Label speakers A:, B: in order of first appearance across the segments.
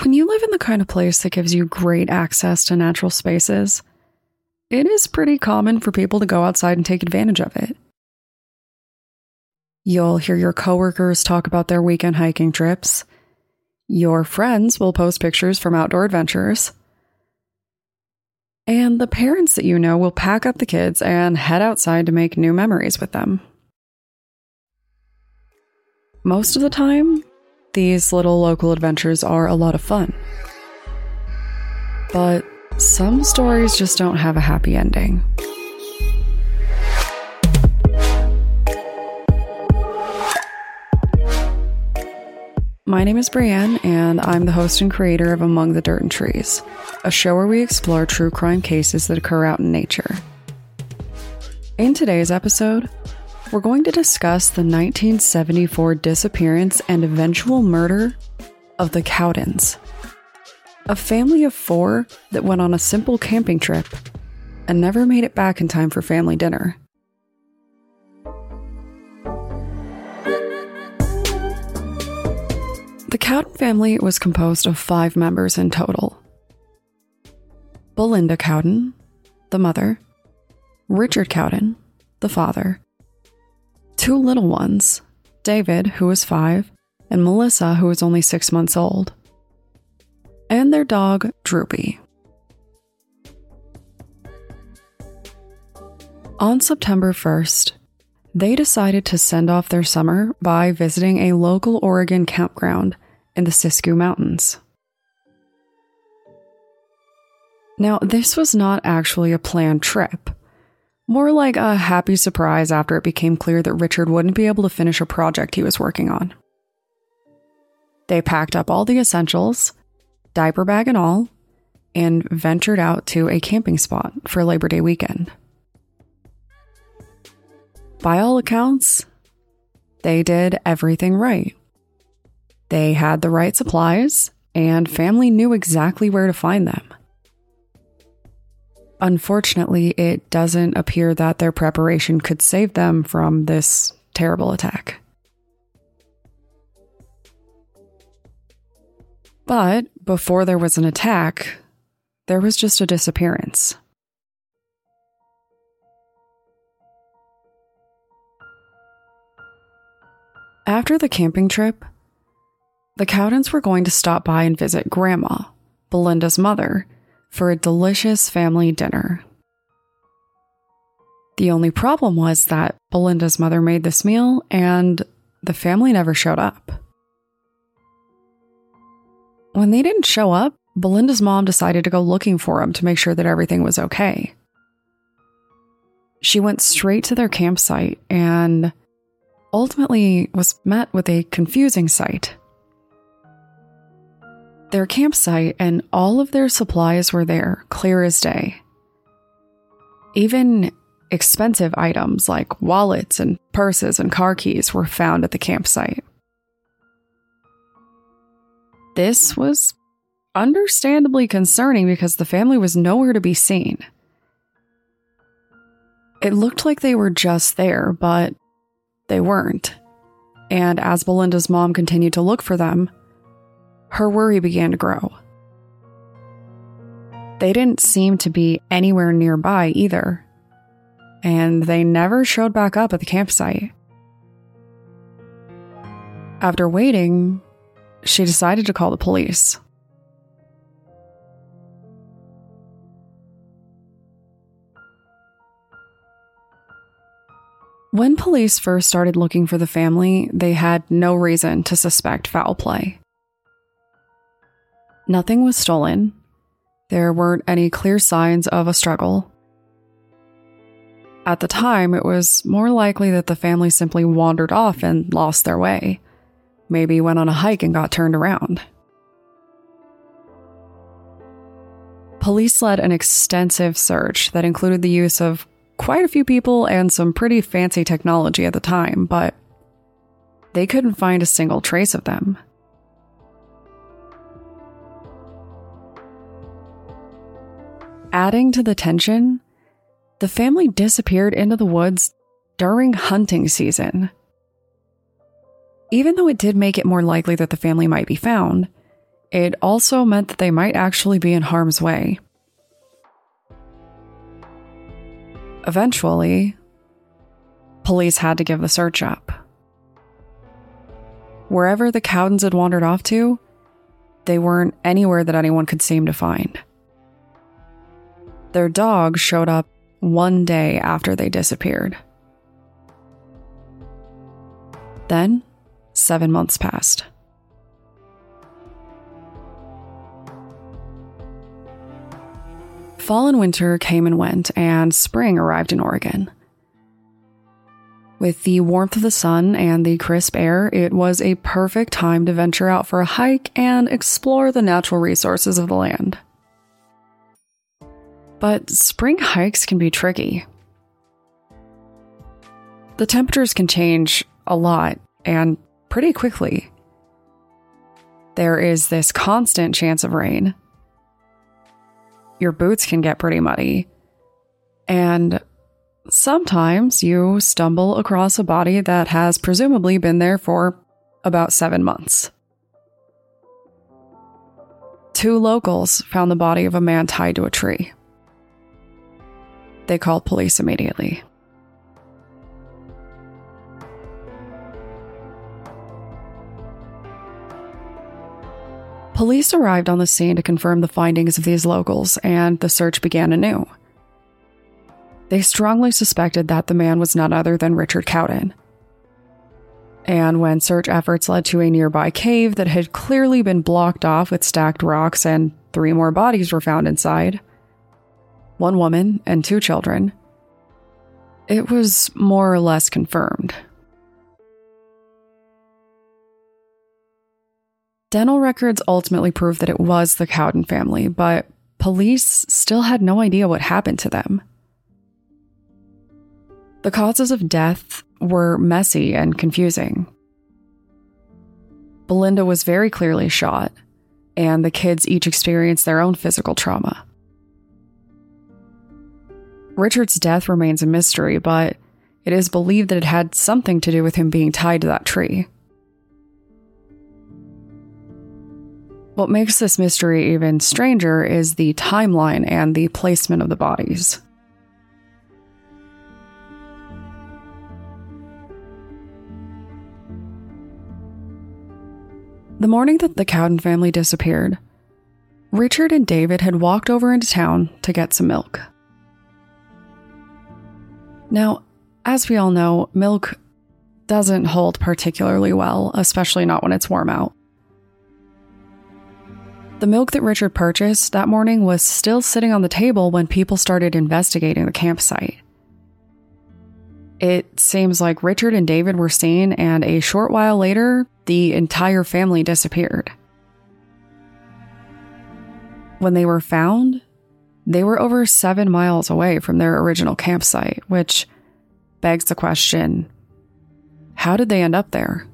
A: When you live in the kind of place that gives you great access to natural spaces, it is pretty common for people to go outside and take advantage of it. You'll hear your coworkers talk about their weekend hiking trips. Your friends will post pictures from outdoor adventures. And the parents that you know will pack up the kids and head outside to make new memories with them. Most of the time, these little local adventures are a lot of fun. But some stories just don't have a happy ending. My name is Brienne, and I'm the host and creator of Among the Dirt and Trees, a show where we explore true crime cases that occur out in nature. In today's episode, we're going to discuss the 1974 disappearance and eventual murder of the Cowdens, a family of four that went on a simple camping trip and never made it back in time for family dinner. The Cowden family was composed of five members in total Belinda Cowden, the mother, Richard Cowden, the father, two little ones, David, who was five, and Melissa, who was only six months old, and their dog, Droopy. On September 1st, they decided to send off their summer by visiting a local Oregon campground in the Siskiyou Mountains. Now, this was not actually a planned trip, more like a happy surprise after it became clear that Richard wouldn't be able to finish a project he was working on. They packed up all the essentials, diaper bag and all, and ventured out to a camping spot for Labor Day weekend by all accounts, they did everything right. They had the right supplies, and family knew exactly where to find them. Unfortunately, it doesn't appear that their preparation could save them from this terrible attack. But before there was an attack, there was just a disappearance. After the camping trip, the Cowdens were going to stop by and visit Grandma, Belinda's mother, for a delicious family dinner. The only problem was that Belinda's mother made this meal and the family never showed up. When they didn't show up, Belinda's mom decided to go looking for them to make sure that everything was okay. She went straight to their campsite and ultimately was met with a confusing sight. Their campsite and all of their supplies were there, clear as day. Even expensive items like wallets and purses and car keys were found at the campsite. This was understandably concerning because the family was nowhere to be seen. It looked like they were just there, but they weren't. And as Belinda's mom continued to look for them, her worry began to grow. They didn't seem to be anywhere nearby either, and they never showed back up at the campsite. After waiting, she decided to call the police. When police first started looking for the family, they had no reason to suspect foul play. Nothing was stolen. There weren't any clear signs of a struggle. At the time, it was more likely that the family simply wandered off and lost their way. Maybe went on a hike and got turned around. Police led an extensive search that included the use of quite a few people and some pretty fancy technology at the time, but they couldn't find a single trace of them. Adding to the tension, the family disappeared into the woods during hunting season. Even though it did make it more likely that the family might be found, it also meant that they might actually be in harm's way. Eventually, police had to give the search up. Wherever the Cowdens had wandered off to, they weren't anywhere that anyone could seem to find. Their dog showed up one day after they disappeared. Then, seven months passed. Fall and winter came and went, and spring arrived in Oregon. With the warmth of the sun and the crisp air, it was a perfect time to venture out for a hike and explore the natural resources of the land. But spring hikes can be tricky. The temperatures can change a lot and pretty quickly. There is this constant chance of rain. Your boots can get pretty muddy. And sometimes you stumble across a body that has presumably been there for about seven months. Two locals found the body of a man tied to a tree. They called police immediately. Police arrived on the scene to confirm the findings of these locals, and the search began anew. They strongly suspected that the man was none other than Richard Cowden. And when search efforts led to a nearby cave that had clearly been blocked off with stacked rocks and three more bodies were found inside one woman and two children it was more or less confirmed. Dental records ultimately proved that it was the Cowden family, but police still had no idea what happened to them. The causes of death were messy and confusing. Belinda was very clearly shot, and the kids each experienced their own physical trauma. Richard's death remains a mystery, but it is believed that it had something to do with him being tied to that tree. What makes this mystery even stranger is the timeline and the placement of the bodies. The morning that the Cowden family disappeared, Richard and David had walked over into town to get some milk. Now, as we all know, milk doesn't hold particularly well, especially not when it's warm out. The milk that Richard purchased that morning was still sitting on the table when people started investigating the campsite. It seems like Richard and David were seen, and a short while later, the entire family disappeared. When they were found, they were over seven miles away from their original campsite, which begs the question how did they end up there?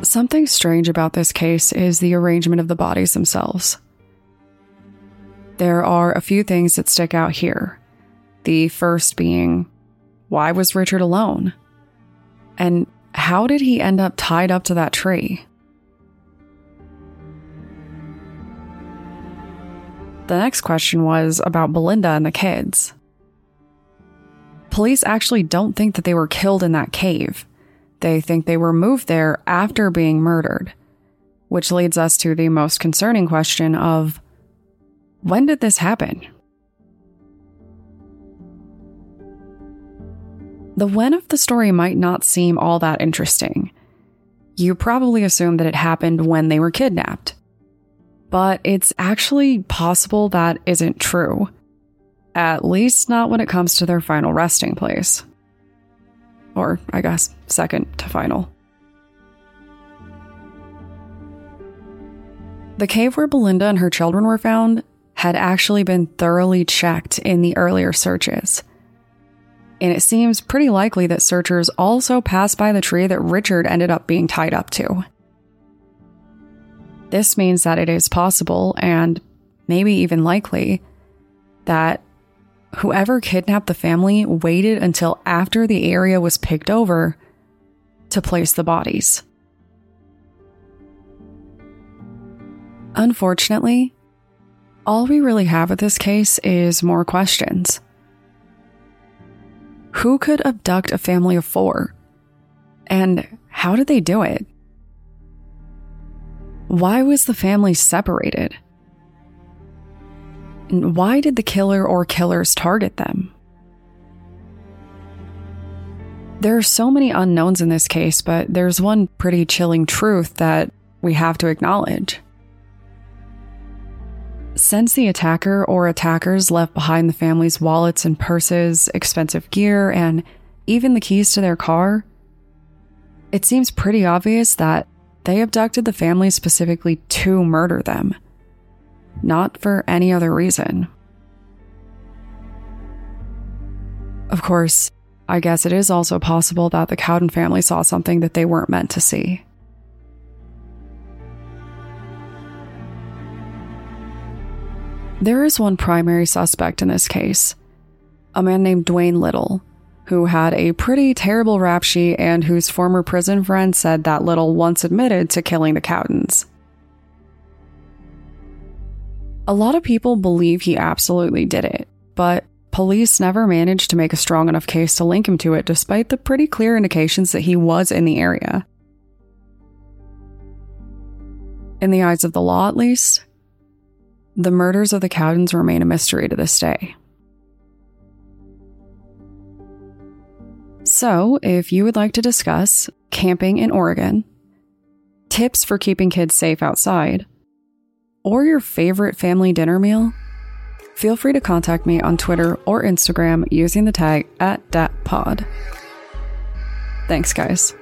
A: Something strange about this case is the arrangement of the bodies themselves. There are a few things that stick out here. The first being, why was Richard alone? And how did he end up tied up to that tree? The next question was about Belinda and the kids. Police actually don't think that they were killed in that cave. They think they were moved there after being murdered, which leads us to the most concerning question of when did this happen? The when of the story might not seem all that interesting. You probably assume that it happened when they were kidnapped. But it's actually possible that isn't true. At least not when it comes to their final resting place. Or, I guess, second to final. The cave where Belinda and her children were found had actually been thoroughly checked in the earlier searches. And it seems pretty likely that searchers also passed by the tree that Richard ended up being tied up to. This means that it is possible and maybe even likely that whoever kidnapped the family waited until after the area was picked over to place the bodies. Unfortunately, all we really have with this case is more questions. Who could abduct a family of four? And how did they do it? Why was the family separated? And why did the killer or killers target them? There are so many unknowns in this case, but there's one pretty chilling truth that we have to acknowledge. Since the attacker or attackers left behind the family's wallets and purses, expensive gear, and even the keys to their car, it seems pretty obvious that they abducted the family specifically to murder them, not for any other reason. Of course, I guess it is also possible that the Cowden family saw something that they weren't meant to see. There is one primary suspect in this case a man named Dwayne Little, who had a pretty terrible rap sheet and whose former prison friend said that Little once admitted to killing the Cowdens. A lot of people believe he absolutely did it, but police never managed to make a strong enough case to link him to it despite the pretty clear indications that he was in the area. In the eyes of the law, at least, the murders of the Cowdens remain a mystery to this day. So, if you would like to discuss camping in Oregon, tips for keeping kids safe outside, or your favorite family dinner meal, feel free to contact me on Twitter or Instagram using the tag at DatPod. Thanks, guys.